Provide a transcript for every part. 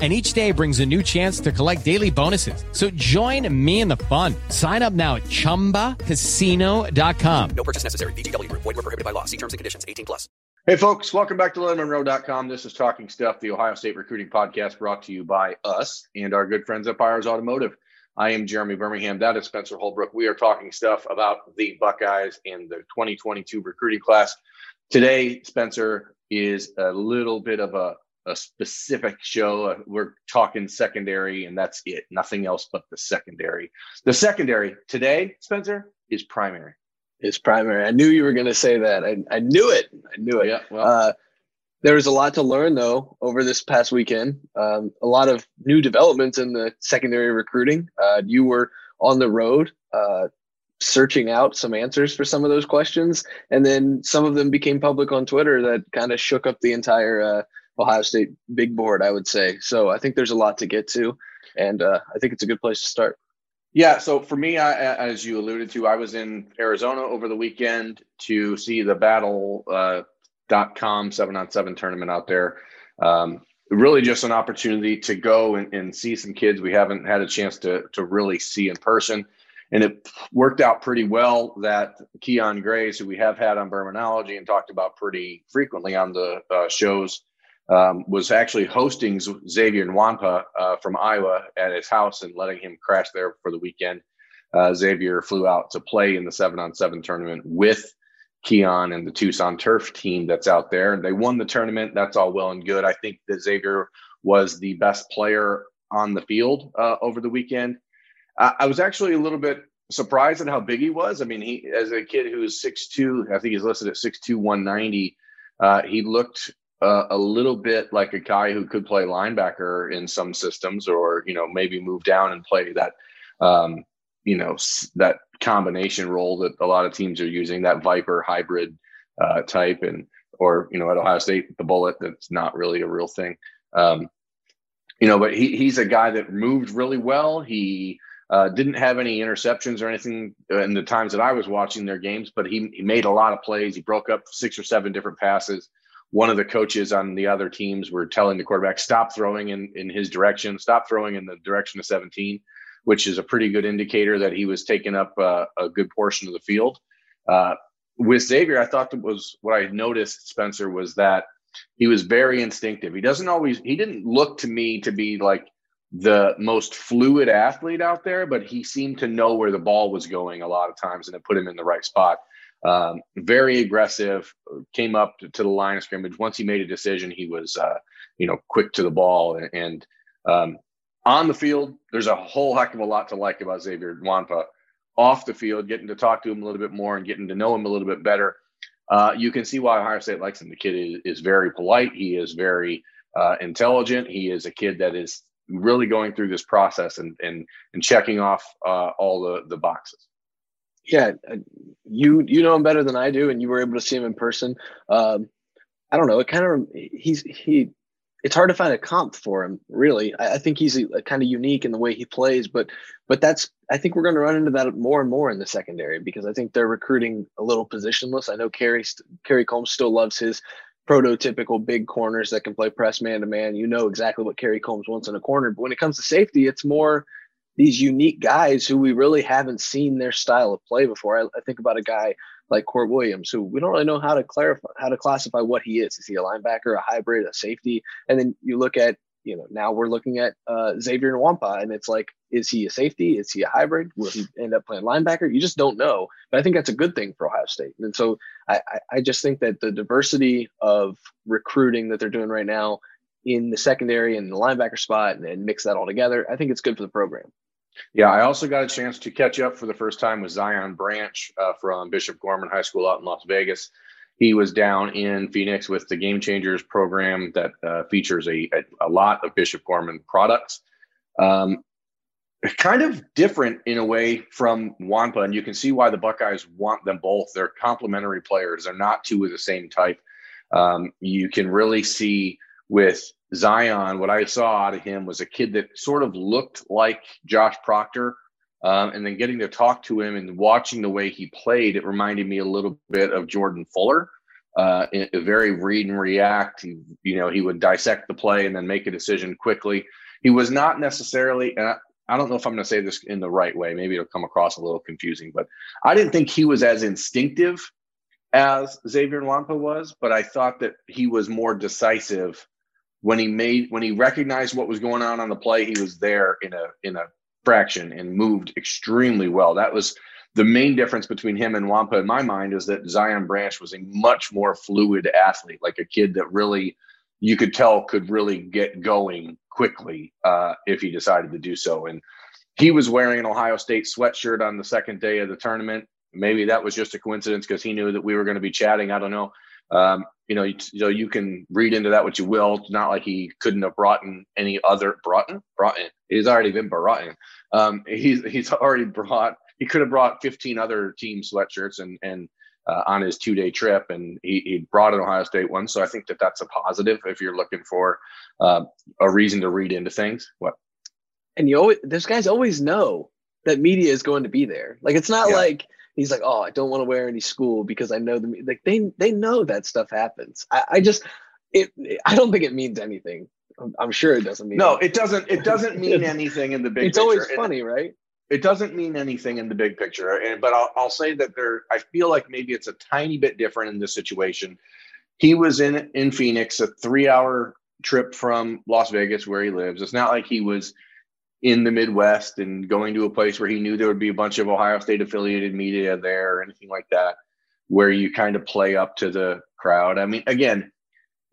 and each day brings a new chance to collect daily bonuses. So join me in the fun. Sign up now at ChumbaCasino.com. No purchase necessary. VGW. Void were prohibited by law. See terms and conditions. 18 plus. Hey, folks. Welcome back to LettermenRow.com. This is Talking Stuff, the Ohio State recruiting podcast brought to you by us and our good friends at Byers Automotive. I am Jeremy Birmingham. That is Spencer Holbrook. We are talking stuff about the Buckeyes and the 2022 recruiting class. Today, Spencer is a little bit of a a specific show. We're talking secondary, and that's it. Nothing else but the secondary. The secondary today, Spencer, is primary. Is primary. I knew you were going to say that. I, I knew it. I knew it. Yeah. Well, uh, there was a lot to learn though over this past weekend. Um, a lot of new developments in the secondary recruiting. Uh, you were on the road uh, searching out some answers for some of those questions, and then some of them became public on Twitter that kind of shook up the entire uh, Ohio State big board, I would say. So I think there's a lot to get to, and uh, I think it's a good place to start. Yeah. So for me, I, as you alluded to, I was in Arizona over the weekend to see the Battle uh, com seven on seven tournament out there. Um, really, just an opportunity to go and, and see some kids we haven't had a chance to to really see in person and it worked out pretty well that Keon Grayes, who we have had on Bermanology and talked about pretty frequently on the uh, shows, um, was actually hosting Xavier Nwankpa uh, from Iowa at his house and letting him crash there for the weekend. Uh, Xavier flew out to play in the seven on seven tournament with Keon and the Tucson Turf team that's out there. They won the tournament. That's all well and good. I think that Xavier was the best player on the field uh, over the weekend. I, I was actually a little bit surprised at how big he was. I mean, he as a kid who's 6'2, I think he's listed at 6'2, 190. Uh, he looked uh, a little bit like a guy who could play linebacker in some systems, or you know maybe move down and play that um, you know that combination role that a lot of teams are using, that Viper hybrid uh, type, and or you know at Ohio State the bullet that's not really a real thing. Um, you know, but he, he's a guy that moved really well. He uh, didn't have any interceptions or anything in the times that I was watching their games, but he, he made a lot of plays. He broke up six or seven different passes one of the coaches on the other teams were telling the quarterback stop throwing in, in his direction. Stop throwing in the direction of 17 which is a pretty good indicator that he was taking up uh, a good portion of the field. Uh, with xavier i thought that was what i noticed spencer was that he was very instinctive. He doesn't always he didn't look to me to be like the most fluid athlete out there but he seemed to know where the ball was going a lot of times and it put him in the right spot um, very aggressive, came up to, to, the line of scrimmage. Once he made a decision, he was, uh, you know, quick to the ball. And, and um, on the field, there's a whole heck of a lot to like about Xavier Nwankpa. Off the field, getting to talk to him a little bit more and getting to know him a little bit better, uh, you can see why Ohio State likes him. The kid is, is very polite. He is very uh, intelligent. He is a kid that is really going through this process and and and checking off uh, all the the boxes yeah, uh, you you know him better than I do, and you were able to see him in person. Um, I don't know. It kind of he's he. It's hard to find a comp for him, really. I, I think he's a, a kind of unique in the way he plays, but but that's I think we're going to run into that more and more in the secondary because I think they're recruiting a little positionless. I know Kerry Kerry Coombs still loves his prototypical big corners that can play press man to man. You know exactly what Kerry Coombs wants in a corner, but when it comes to safety, it's more these unique guys who we really haven't seen their style of play before. I, I, think about a guy like Kourt Williams, who we don't really know how to clarify, how to classify what he is. Is he a linebacker, a hybrid, a safety? And then you look at, you know, now we're looking at uh, Xavier Nwankpa, and it's like, is he a safety? Is he a hybrid? Will he end up playing linebacker? You just don't know. But I think that's a good thing for Ohio State. And so I, I just think that the diversity of recruiting that they're doing right now in the secondary and the linebacker spot and, and mix that all together, I think it's good for the program. Yeah, I also got a chance to catch up for the first time with Zion Branch uh, from Bishop Gorman High School out in Las Vegas. He was down in Phoenix with the Game Changers program that uh, features a, a, lot of Bishop Gorman products. Um, kind of different in a way from Nwankpa, and you can see why the Buckeyes want them both. They're complementary players. They're not two of the same type. Um, you can really see with Zion, what I saw out of him was a kid that sort of looked like Josh Proctor. Um, and then getting to talk to him and watching the way he played, it reminded me a little bit of Jordan Fuller. Uh, very read and react. He, you know, he would dissect the play and then make a decision quickly. He was not necessarily, and I, I don't know if I'm going to say this in the right way. Maybe it'll come across a little confusing, but I didn't think he was as instinctive as Xavier Nwankpa was, but I thought that he was more decisive when he made when he recognized what was going on on the play. He was there in a in a fraction and moved extremely well. That was the main difference between him and Nwankpa in my mind is that Zion Branch was a much more fluid athlete, like a kid that really you could tell could really get going quickly uh, if he decided to do so. And he was wearing an Ohio State sweatshirt on the second day of the tournament maybe that was just a coincidence because he knew that we were going to be chatting. I don't know. Um, you know, you, you, know, you can read into that what you will. It's not like he couldn't have brought in any other brought in, brought in. He's already been brought in. Um, he's he's already brought. He could have brought 15 other team sweatshirts and and uh, on his two day trip, and he, he brought an Ohio State one. So I think that that's a positive if you're looking for uh, a reason to read into things. What? And you always, those guys always know that media is going to be there. Like it's not yeah. like he's like, oh, I don't want to wear any school because I know them. Like they they know that stuff happens. I, I just it. I don't think it means anything. I'm, I'm sure it doesn't mean. No, anything. it doesn't. It doesn't mean anything in the big. Picture. It's picture. always funny, it, right? It doesn't mean anything in the big picture, and but I'll, I'll say that there. I feel like maybe it's a tiny bit different in this situation. He was in in Phoenix, a three hour trip from Las Vegas, where he lives. It's not like he was in the Midwest and going to a place where he knew there would be a bunch of Ohio State affiliated media there or anything like that, where you kind of play up to the crowd. I mean, again,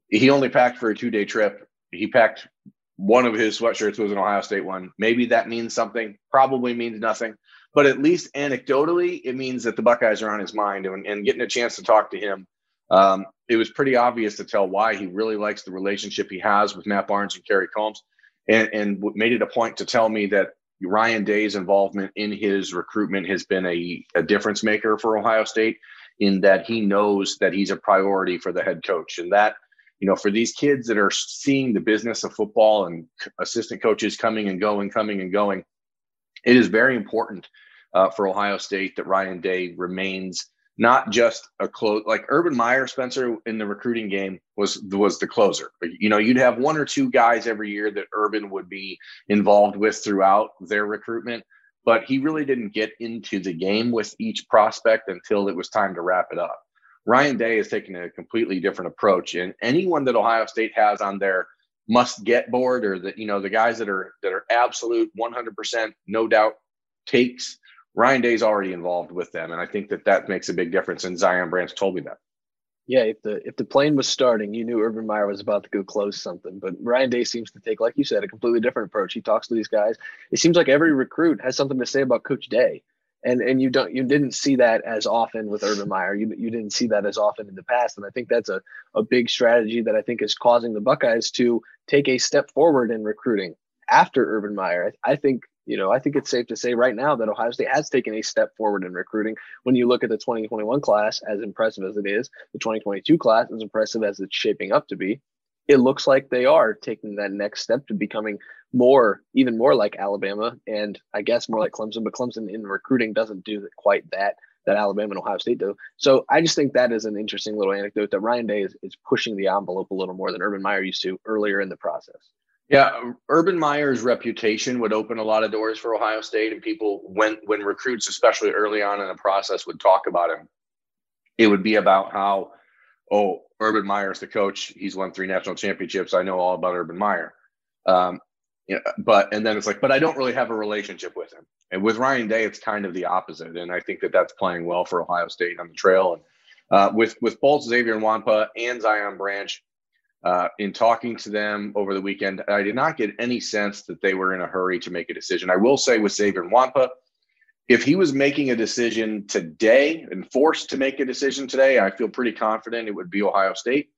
he only packed for a two day trip. He packed one of his sweatshirts was an Ohio State one. Maybe that means something, probably means nothing. But at least anecdotally, it means that the Buckeyes are on his mind and, and getting a chance to talk to him. Um, it was pretty obvious to tell why he really likes the relationship he has with Matt Barnes and Kerry Coombs and, and made it a point to tell me that Ryan Day's involvement in his recruitment has been a, a difference maker for Ohio State in that he knows that he's a priority for the head coach. And that, you know, for these kids that are seeing the business of football and assistant coaches coming and going, coming and going, it is very important uh, for Ohio State that Ryan Day remains not just a close like Urban Meyer Spencer in the recruiting game was was the closer. You know, you'd have one or two guys every year that Urban would be involved with throughout their recruitment, but he really didn't get into the game with each prospect until it was time to wrap it up. Ryan Day is taking a completely different approach, and anyone that Ohio State has on their must get board or that you know the guys that are that are absolute 100% no doubt takes Ryan Day's already involved with them, and I think that that makes a big difference. And Zion Branch told me that. Yeah, if the if the plane was starting, you knew Urban Meyer was about to go close something. But Ryan Day seems to take, like you said, a completely different approach. He talks to these guys. It seems like every recruit has something to say about Coach Day, and and you don't you didn't see that as often with Urban Meyer. You you didn't see that as often in the past, and I think that's a a big strategy that I think is causing the Buckeyes to take a step forward in recruiting after Urban Meyer. I, I think you know, I think it's safe to say right now that Ohio State has taken a step forward in recruiting. When you look at the 2021 class, as impressive as it is, the 2022 class, as impressive as it's shaping up to be, it looks like they are taking that next step to becoming more, even more like Alabama, and I guess more like Clemson. But Clemson in recruiting doesn't do quite that that Alabama and Ohio State do. So I just think that is an interesting little anecdote that Ryan Day is, is pushing the envelope a little more than Urban Meyer used to earlier in the process. Yeah, Urban Meyer's reputation would open a lot of doors for Ohio State, and people when when recruits, especially early on in the process, would talk about him. It would be about how, oh, Urban Meyer's the coach. He's won three national championships. I know all about Urban Meyer. Um, but and then it's like, but I don't really have a relationship with him. And with Ryan Day, it's kind of the opposite. And I think that that's playing well for Ohio State on the trail. And uh, with with both Xavier Nwankpa and Zion Branch, uh, in talking to them over the weekend, I did not get any sense that they were in a hurry to make a decision. I will say with Xavier Nwankpa, if he was making a decision today and forced to make a decision today, I feel pretty confident it would be Ohio State.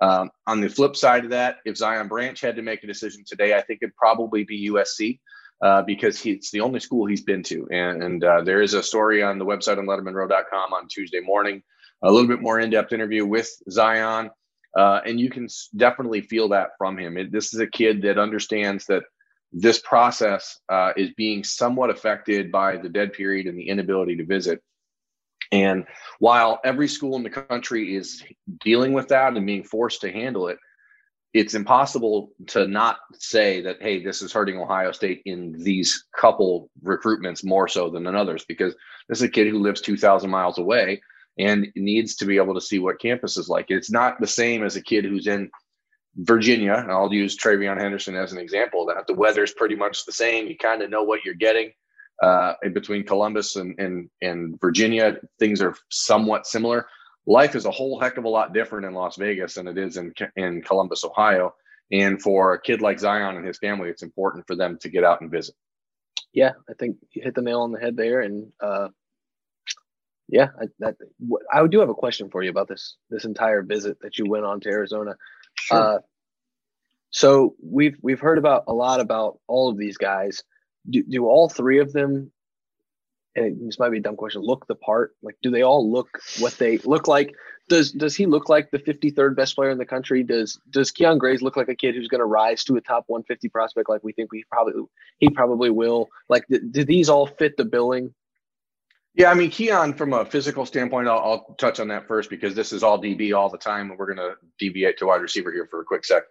Um, on the flip side of that, if Zion Branch had to make a decision today, I think it'd probably be USC. uh, because he, it's the only school he's been to. And, and uh, there is a story on the website on lettermenrow.com on Tuesday morning, a little bit more in depth interview with Zion. Uh, and you can definitely feel that from him. It, this is a kid that understands that this process uh, is being somewhat affected by the dead period and the inability to visit. And while every school in the country is dealing with that and being forced to handle it, it's impossible to not say that hey this is hurting ohio state in these couple recruitments more so than in others because this is a kid who lives 2000 miles away and needs to be able to see what campus is like it's not the same as a kid who's in virginia and i'll use TreVeyon henderson as an example that the weather's pretty much the same you kind of know what you're getting uh, in between columbus and, and, and virginia things are somewhat similar life is a whole heck of a lot different in Las Vegas than it is in in Columbus, Ohio. And for a kid like Zion and his family, it's important for them to get out and visit. Yeah, I think you hit the nail on the head there. And uh, yeah, I, that, I do have a question for you about this this entire visit that you went on to Arizona. Sure. Uh, so we've we've heard about a lot about all of these guys. Do, do all three of them and this might be a dumb question, look the part? Like, do they all look what they look like? Does does he look like the 53rd best player in the country? Does does Keion Grayes look like a kid who's going to rise to a top 150 prospect like we think we probably he probably will? Like, do, do these all fit the billing? Yeah, I mean, Keon, from a physical standpoint, I'll, I'll, touch on that first because this is all DB all the time, and we're going to deviate to wide receiver here for a quick sec.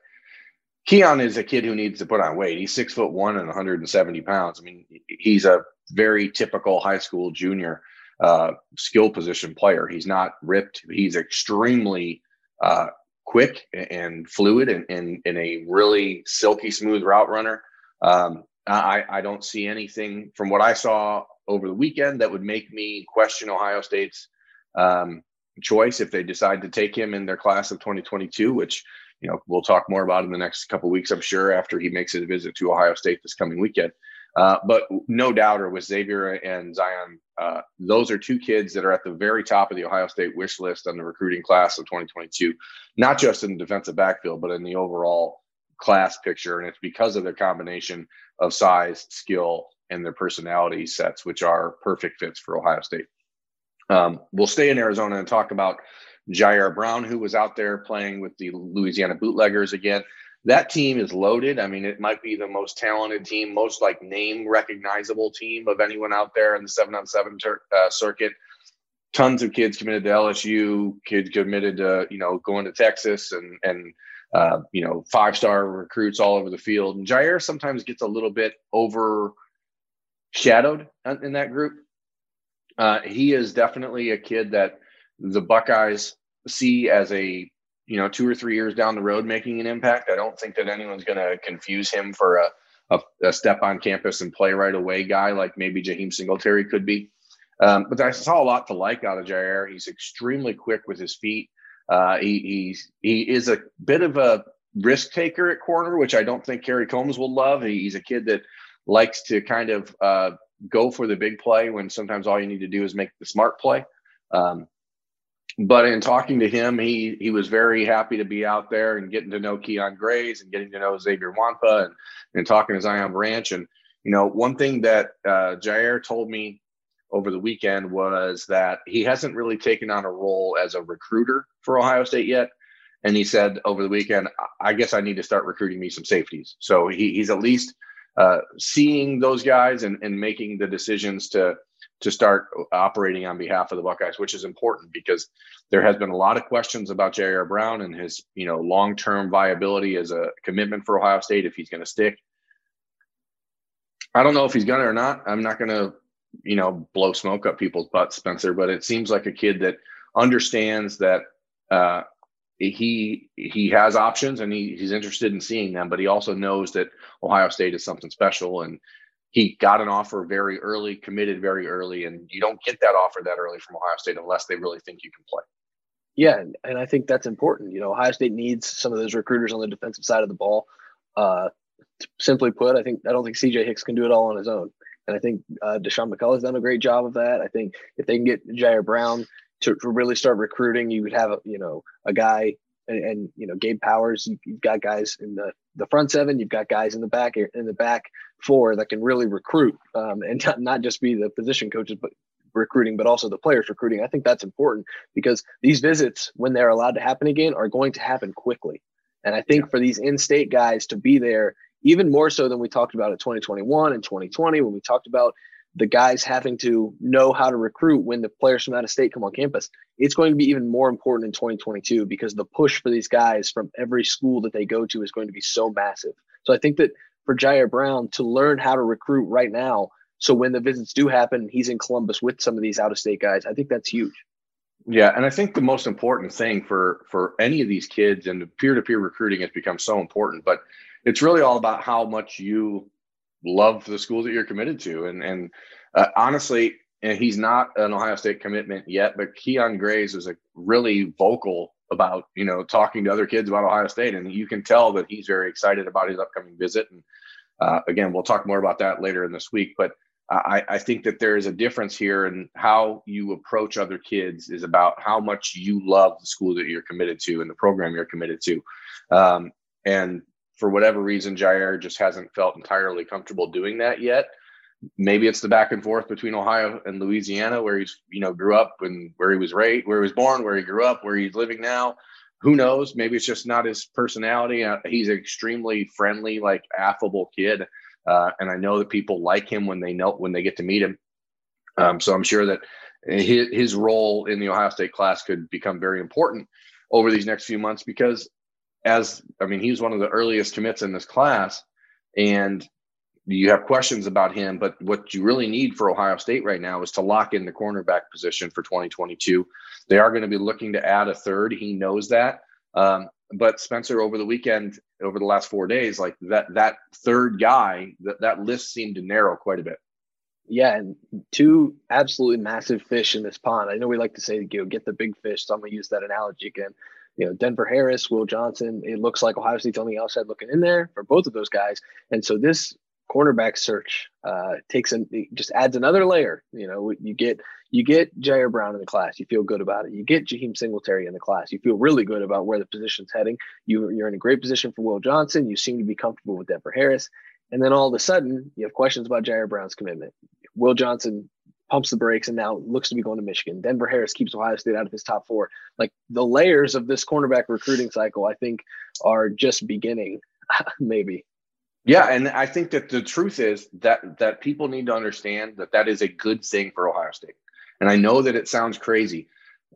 Keon is a kid who needs to put on weight. He's six foot one and 170 pounds. I mean, he's a very typical high school junior uh, skill position player. He's not ripped. He's extremely uh, quick and fluid and, and, a really silky smooth route runner. Um, I, I don't see anything from what I saw over the weekend that would make me question Ohio State's um, choice if they decide to take him in their class of 2022, which you know we'll talk more about in the next couple weeks, I'm sure, after he makes his visit to Ohio State this coming weekend. Uh, but no doubter with Xavier and Zion, uh, those are two kids that are at the very top of the Ohio State wish list on the recruiting class of 2022, not just in the defensive backfield, but in the overall class picture. And it's because of their combination of size, skill, and their personality sets, which are perfect fits for Ohio State. Um, we'll stay in Arizona and talk about Jyaire Brown, who was out there playing with the Louisiana Bootleggers again that team is loaded. I mean, it might be the most talented team, most like name recognizable team of anyone out there in the seven on seven ter- uh, circuit. Tons of kids committed to LSU, kids committed to you know going to Texas, and and uh, you know five star recruits all over the field. And Jyaire sometimes gets a little bit overshadowed in that group. Uh, he is definitely a kid that the Buckeyes see as a you know, two or three years down the road making an impact. I don't think that anyone's going to confuse him for a, a, a, step on campus and play right away guy like maybe Jaheim Singletary could be. Um, but I saw a lot to like out of Jyaire. He's extremely quick with his feet. Uh, he, he is a bit of a risk taker at corner, which I don't think Kerry Coombs will love. He, he's a kid that likes to kind of uh, go for the big play when sometimes all you need to do is make the smart play. Um, but in talking to him, he he was very happy to be out there and getting to know Keon Grayes and getting to know Xavier Nwankpa and, and talking to Zion Branch. And, you know, one thing that uh, Jyaire told me over the weekend was that he hasn't really taken on a role as a recruiter for Ohio State yet. And he said over the weekend, I guess I need to start recruiting me some safeties. So he, he's at least uh, seeing those guys and, and making the decisions to – to start operating on behalf of the Buckeyes, which is important because there has been a lot of questions about Jyaire Brown and his, you know, long-term viability as a commitment for Ohio State if he's going to stick. I don't know if he's going to or not. I'm not going to, you know, blow smoke up people's butts, Spencer, but it seems like a kid that understands that uh, he he has options and he, he's interested in seeing them, but he also knows that Ohio State is something special and he got an offer very early, committed very early, and you don't get that offer that early from Ohio State unless they really think you can play. Yeah, and I think that's important. You know, Ohio State needs some of those recruiters on the defensive side of the ball. Uh, simply put, I think I don't think CJ Hicks can do it all on his own, and I think uh, Deshaun McCullough's done a great job of that. I think if they can get Jyaire Brown to, to really start recruiting, you would have a, you know a guy and, and, you know Gabe Powers. You've got guys in the the front seven. You've got guys in the back in the back four that can really recruit um, and not, not just be the position coaches, but recruiting, but also the players recruiting. I think that's important because these visits, when they're allowed to happen again, are going to happen quickly. And I think yeah. for these in-state guys to be there, even more so than we talked about in 2021 and 2020, when we talked about the guys having to know how to recruit when the players from out of state come on campus, it's going to be even more important in 2022 because the push for these guys from every school that they go to is going to be so massive. So I think that for Jyaire Brown to learn how to recruit right now, so when the visits do happen, he's in Columbus with some of these out of state guys. I think that's huge. Yeah, and I think the most important thing for for any of these kids and peer to peer recruiting has become so important, but it's really all about how much you love the school that you're committed to. And and uh, honestly, and he's not an Ohio State commitment yet, but Keon Grayes was a really vocal about you know talking to other kids about Ohio State, and you can tell that he's very excited about his upcoming visit. And uh, again, we'll talk more about that later in this week, but. I, I, think that there is a difference here in how you approach other kids is about how much you love the school that you're committed to and the program you're committed to. Um, and for whatever reason, Jyaire just hasn't felt entirely comfortable doing that yet. Maybe it's the back and forth between Ohio and Louisiana, where he's you know grew up and where he was raised, where he was born, where he grew up, where he's living now. Who knows? Maybe it's just not his personality. Uh, he's an extremely friendly, like affable kid, uh, and I know that people like him when they know when they get to meet him. Um, so I'm sure that his, his role in the Ohio State class could become very important over these next few months because as I mean, he was one of the earliest commits in this class, and you have questions about him. But what you really need for Ohio State right now is to lock in the cornerback position for 2022. They are going to be looking to add a third. He knows that. Um, but Spencer, over the weekend, over the last four days, like that that third guy, that that list seemed to narrow quite a bit. Yeah, and two absolutely massive fish in this pond. I know we like to say, you know, get the big fish, so I'm gonna use that analogy again you know, Denver Harris, Will Johnson. It looks like Ohio State's on the outside looking in there for both of those guys. And so this cornerback search uh, takes and just adds another layer. You know, you get you get Jyaire Brown in the class, you feel good about it. You get Jaheim Singletary in the class, you feel really good about where the position's heading. You, you're in a great position for Will Johnson. You seem to be comfortable with Denver Harris. And then all of a sudden, you have questions about Jyaire Brown's commitment. Will Johnson pumps the brakes and now looks to be going to Michigan. Denver Harris keeps Ohio State out of his top four. Like the layers of this cornerback recruiting cycle, I think, are just beginning, maybe. Yeah, and I think that the truth is that that people need to understand that that is a good thing for Ohio State. And I know that it sounds crazy,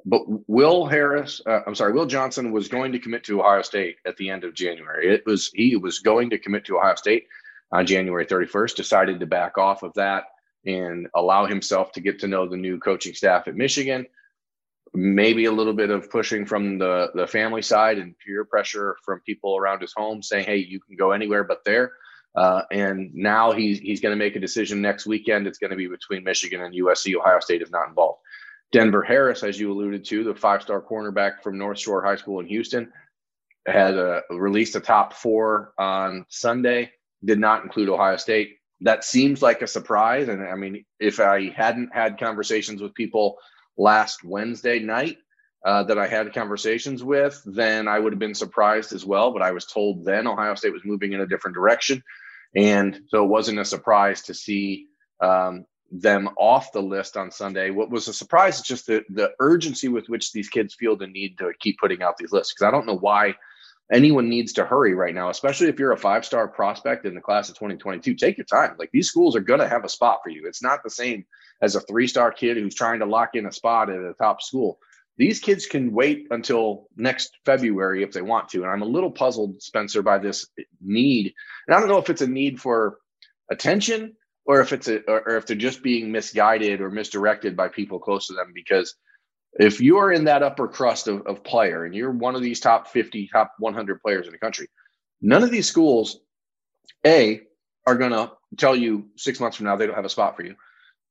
but Will Harris, uh, I'm sorry, Will Johnson was going to commit to Ohio State at the end of January. It was he was going to commit to Ohio State on January 31st. Decided to back off of that and allow himself to get to know the new coaching staff at Michigan. Maybe a little bit of pushing from the, the family side and peer pressure from people around his home saying, hey, you can go anywhere but there. Uh, and now he's, he's going to make a decision next weekend. It's going to be between Michigan and USC. Ohio State is not involved. Denver Harris, as you alluded to, the five star cornerback from North Shore High School in Houston, had uh, released a top four on Sunday, did not include Ohio State that seems like a surprise. And I mean, if I hadn't had conversations with people last Wednesday night uh, that I had conversations with, then I would have been surprised as well. But I was told then Ohio State was moving in a different direction. And so it wasn't a surprise to see um, them off the list on Sunday. What was a surprise is just the, the urgency with which these kids feel the need to keep putting out these lists. Because I don't know why anyone needs to hurry right now, especially if you're a five star prospect in the class of 2022. Take your time. Like these schools are going to have a spot for you. It's not the same as a three star kid who's trying to lock in a spot at a top school. These kids can wait until next February if they want to. And I'm a little puzzled, Spencer, by this need. And I don't know if it's a need for attention or if it's a, or if they're just being misguided or misdirected by people close to them because if you are in that upper crust of, of player and you're one of these top 50, top 100 players in the country, none of these schools, A, are going to tell you six months from now they don't have a spot for you.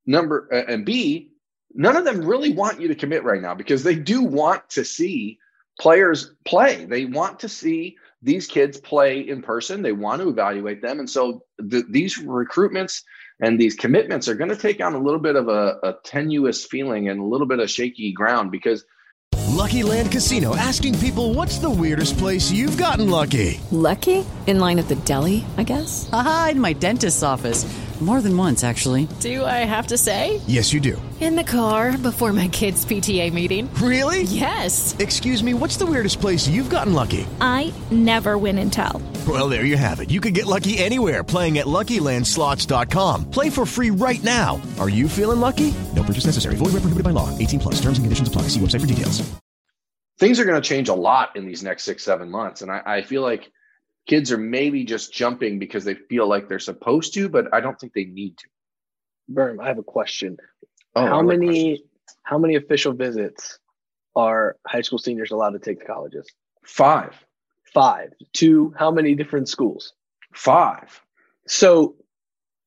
Number uh, and B, none of them really want you to commit right now because they do want to see players play. They want to see these kids play in person. They want to evaluate them, and so the, these recruitments and these commitments are going to take on a little bit of a, a tenuous feeling and a little bit of shaky ground because Lucky Land Casino asking people what's the weirdest place you've gotten lucky? Lucky? In line at the deli, I guess? Aha, in my dentist's office. More than once, actually. Do I have to say? Yes, you do. In the car before my kids' PTA meeting. Really? Yes. Excuse me, what's the weirdest place you've gotten lucky? I never win and tell. Well, there you have it. You can get lucky anywhere playing at LuckyLandSlots.com. Play for free right now. Are you feeling lucky? No purchase necessary. Void where prohibited by law. 18 plus. Terms and conditions apply. See website for details. Things are going to change a lot in these next six, seven months, and I, I feel like kids are maybe just jumping because they feel like they're supposed to, but I don't think they need to. Berm, I have a question. Oh, how like many questions. how many official visits are high school seniors allowed to take to colleges? Five, Five. To how many different schools? five. So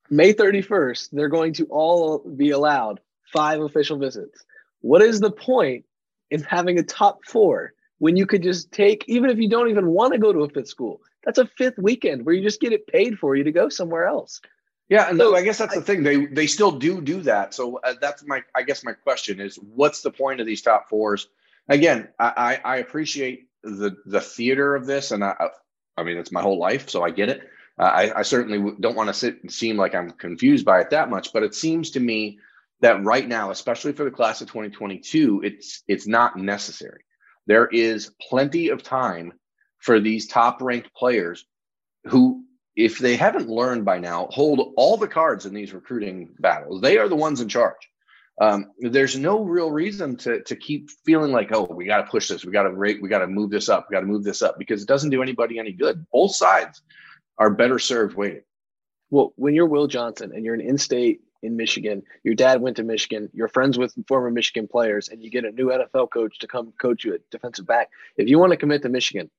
May 31st, they're going to all be allowed five official visits. What is the point in having a top four when you could just take, even if you don't even want to go to a fifth school, that's a fifth weekend where you just get it paid for you to go somewhere else. Yeah, and So, I guess that's the thing. They they still do do that. So uh, that's my I guess my question is, what's the point of these top fours? Again, I I, I appreciate the the theater of this, and I I mean it's my whole life, so I get it. Uh, I, I certainly don't want to sit and seem like I'm confused by it that much, but it seems to me that right now, especially for the class of 2022, it's it's not necessary. There is plenty of time for these top ranked players who if they haven't learned by now, hold all the cards in these recruiting battles. They are the ones in charge. Um, there's no real reason to to keep feeling like, oh, we got to push this, we got to rate, we got to move this up, we got to move this up, because it doesn't do anybody any good. Both sides are better served waiting. Well, when you're Will Johnson and you're an in-state in Michigan, your dad went to Michigan, you're friends with former Michigan players, and you get a new NFL coach to come coach you at defensive back. If you want to commit to Michigan,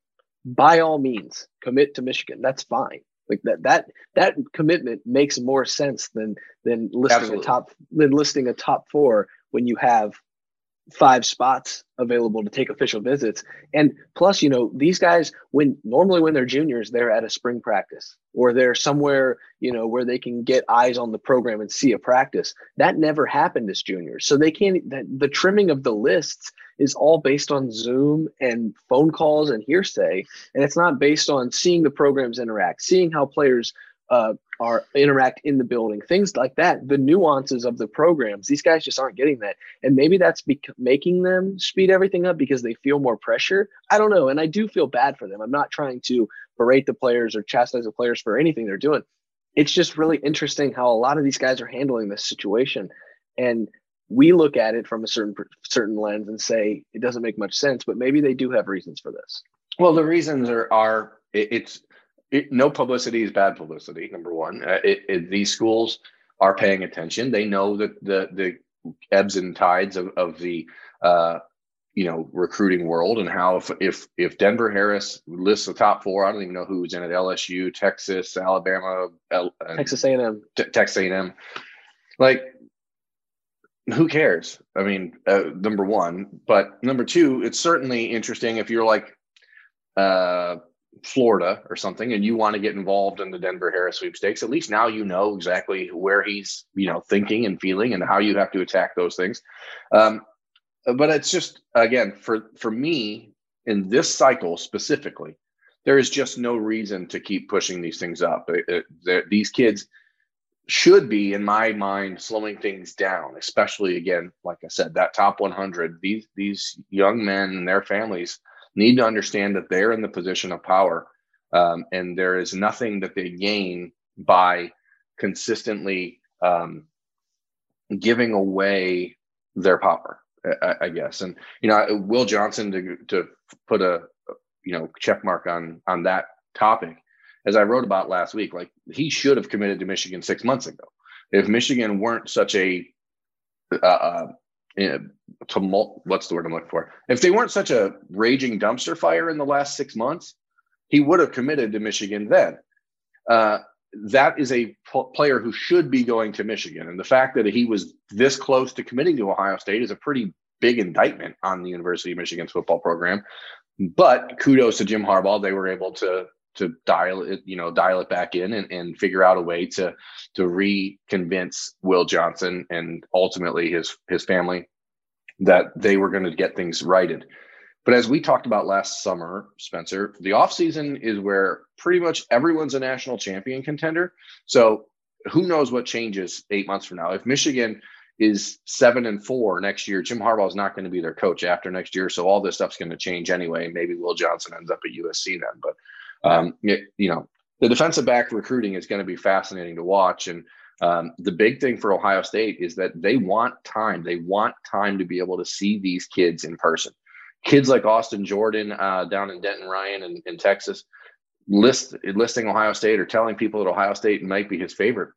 by all means, commit to Michigan. That's fine. Like that that that commitment makes more sense than than listing Absolutely. a top than listing a top four when you have five spots available to take official visits. And plus, you know, these guys when normally when they're juniors, they're at a spring practice or they're somewhere, you know, where they can get eyes on the program and see a practice. That never happened as juniors. So they can't that the trimming of the lists is all based on Zoom and phone calls and hearsay. And it's not based on seeing the programs interact, seeing how players uh, are interact in the building, things like that. The nuances of the programs, these guys just aren't getting that, and maybe that's bec- making them speed everything up because they feel more pressure. I don't know, and I do feel bad for them. I'm not trying to berate the players or chastise the players for anything they're doing. It's just really interesting how a lot of these guys are handling this situation, and we look at it from a certain certain lens and say it doesn't make much sense, but maybe they do have reasons for this. Well, the reasons are are it's it, no publicity is bad publicity. Number one, uh, it, it, these schools are paying attention. They know that the the ebbs and tides of, of the uh, you know recruiting world and how if if if Denver Harris lists the top four, I don't even know who's in it: LSU, Texas, Alabama, L, and Texas A&M. Texas A&M. Like, who cares? I mean, uh, number one, but number two, it's certainly interesting if you're like uh, Florida or something, and you want to get involved in the Denver Harris sweepstakes. At least now you know exactly where he's, you know, thinking and feeling, and how you have to attack those things. Um, but it's just again for for me in this cycle specifically, there is just no reason to keep pushing these things up. It- it- these kids should be, in my mind, slowing things down. Especially again, like I said, that top 100. These these young men and their families need to understand that they're in the position of power, um, and there is nothing that they gain by consistently um, giving away their power. I, I guess, and you know, Will Johnson to to put a you know check mark on on that topic as I wrote about last week, like he should have committed to Michigan six months ago. If Michigan weren't such a uh, uh, tumult, what's the word I'm looking for? If they weren't such a raging dumpster fire in the last six months, he would have committed to Michigan then. Uh, that is a p- player who should be going to Michigan, and the fact that he was this close to committing to Ohio State is a pretty big indictment on the University of Michigan's football program. But kudos to Jim Harbaugh; they were able to to dial it, you know, dial it back in and, and figure out a way to to reconvince Will Johnson and ultimately his his family that they were going to get things righted. But as we talked about last summer, Spencer, the offseason is where pretty much everyone's a national champion contender. So who knows what changes eight months from now? If Michigan is seven and four next year, Jim Harbaugh is not going to be their coach after next year. So all this stuff's going to change anyway. Maybe Will Johnson ends up at USC then. But um, it, you know, the defensive back recruiting is going to be fascinating to watch. And um, the big thing for Ohio State is that they want time. They want time to be able to see these kids in person. Kids like Austin Jordan uh, down in Denton Ryan in, in Texas, list listing Ohio State or telling people that Ohio State might be his favorite.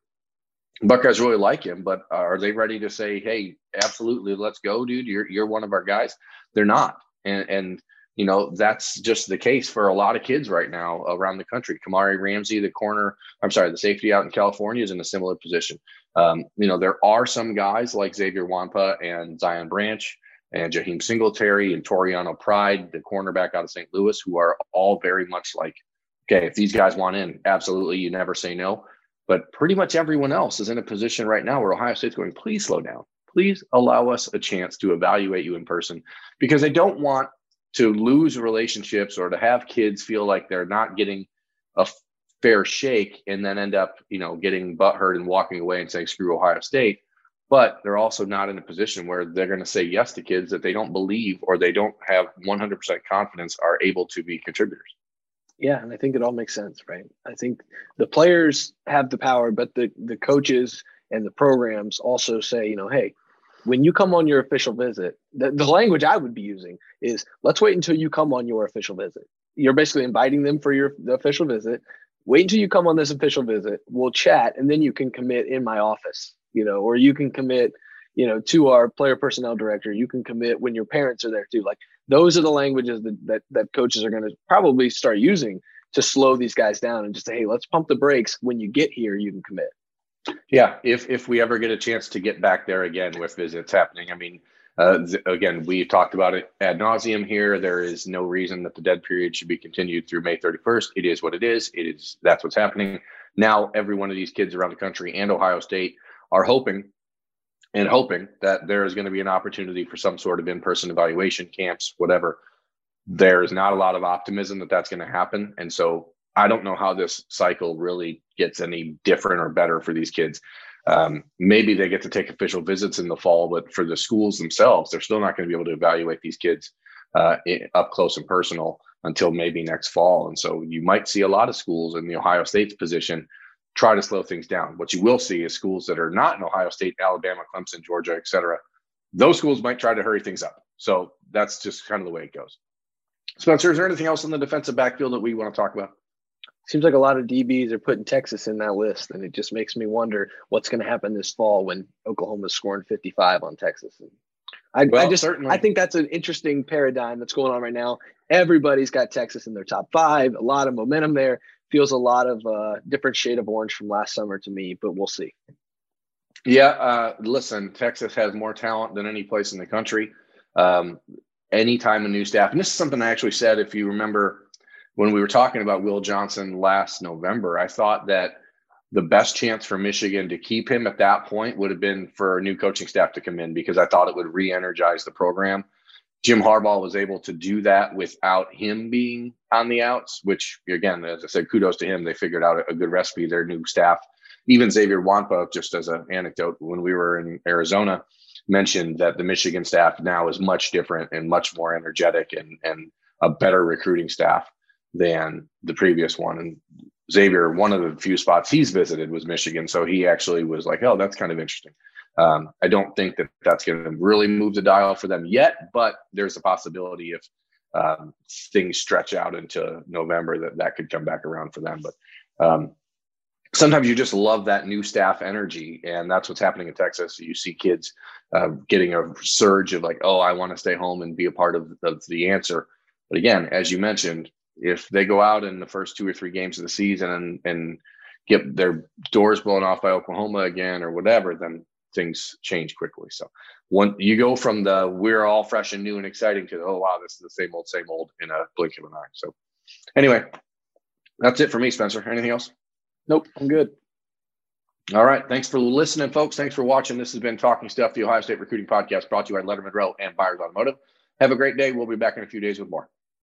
Buckeyes really like him, but are they ready to say, "Hey, absolutely, let's go, dude. You're you're one of our guys." They're not, and and you know that's just the case for a lot of kids right now around the country. Kamari Ramsey, the corner, I'm sorry, the safety out in California is in a similar position. Um, you know, there are some guys like Xavier Nwankpa and Zion Branch and Jaheim Singletary and Toriano Pride, the cornerback out of St. Louis, who are all very much like, okay, if these guys want in, absolutely, you never say no. But pretty much everyone else is in a position right now where Ohio State's going, please slow down. Please allow us a chance to evaluate you in person because they don't want to lose relationships or to have kids feel like they're not getting a fair shake and then end up, you know, getting butthurt and walking away and saying, screw Ohio State. But they're also not in a position where they're going to say yes to kids that they don't believe or they don't have 100% confidence are able to be contributors. Yeah, and I think it all makes sense, right? I think the players have the power, but the the coaches and the programs also say, you know, hey, when you come on your official visit, the, the language I would be using is let's wait until you come on your official visit. You're basically inviting them for your the official visit. Wait until you come on this official visit. We'll chat, and then you can commit in my office, you know, or you can commit, you know, to our player personnel director. You can commit when your parents are there too. Like those are the languages that that, that coaches are going to probably start using to slow these guys down and just say, hey, let's pump the brakes. When you get here, you can commit. Yeah, if if we ever get a chance to get back there again with visits happening, I mean, uh, th- again, we've talked about it ad nauseum here. There is no reason that the dead period should be continued through May 31st. It is what it is. It is that's what's happening now. Every one of these kids around the country and Ohio State are hoping and hoping that there is going to be an opportunity for some sort of in-person evaluation camps, whatever. There's not a lot of optimism that that's going to happen, and so I don't know how this cycle really gets any different or better for these kids. Um, maybe they get to take official visits in the fall, but for the schools themselves, they're still not going to be able to evaluate these kids uh, up close and personal until maybe next fall. And so you might see a lot of schools in the Ohio State's position try to slow things down. What you will see is schools that are not in Ohio State, Alabama, Clemson, Georgia, et cetera. Those schools might try to hurry things up. So that's just kind of the way it goes. Spencer, is there anything else in the defensive backfield that we want to talk about? Seems like a lot of DBs are putting Texas in that list, and it just makes me wonder what's going to happen this fall when Oklahoma's scoring 55 on Texas. And I, well, I just certainly. I think that's an interesting paradigm that's going on right now. Everybody's got Texas in their top five, a lot of momentum there. Feels a lot of uh, different shade of orange from last summer to me, but we'll see. Yeah, uh, listen, Texas has more talent than any place in the country. Um, anytime a new staff, and this is something I actually said, if you remember when we were talking about Will Johnson last November, I thought that the best chance for Michigan to keep him at that point would have been for a new coaching staff to come in because I thought it would re-energize the program. Jim Harbaugh was able to do that without him being on the outs, which again, as I said, kudos to him. They figured out a good recipe. Their new staff, even Xavier Nwankpa, just as an anecdote, when we were in Arizona, mentioned that the Michigan staff now is much different and much more energetic and and a better recruiting staff than the previous one. And Xavier, one of the few spots he's visited was Michigan, so he actually was like, "Oh, that's kind of interesting." Um, I don't think that that's going to really move the dial for them yet, but there's a possibility if um, things stretch out into November that that could come back around for them. But um, sometimes you just love that new staff energy, and that's what's happening in Texas. You see kids uh, getting a surge of like, "Oh, I want to stay home and be a part of, of the answer." But again, as you mentioned, if they go out in the first two or three games of the season and, and get their doors blown off by Oklahoma again or whatever, then things change quickly. So when you go from the we're all fresh and new and exciting to oh wow, this is the same old, same old in a blink of an eye. So anyway, that's it for me, Spencer. Anything else? Nope, I'm good. All right. Thanks for listening, folks. Thanks for watching. This has been Talking Stuff, the Ohio State Recruiting Podcast, brought to you by Lettermen Row and Byers Automotive. Have a great day. We'll be back in a few days with more.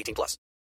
18 plus.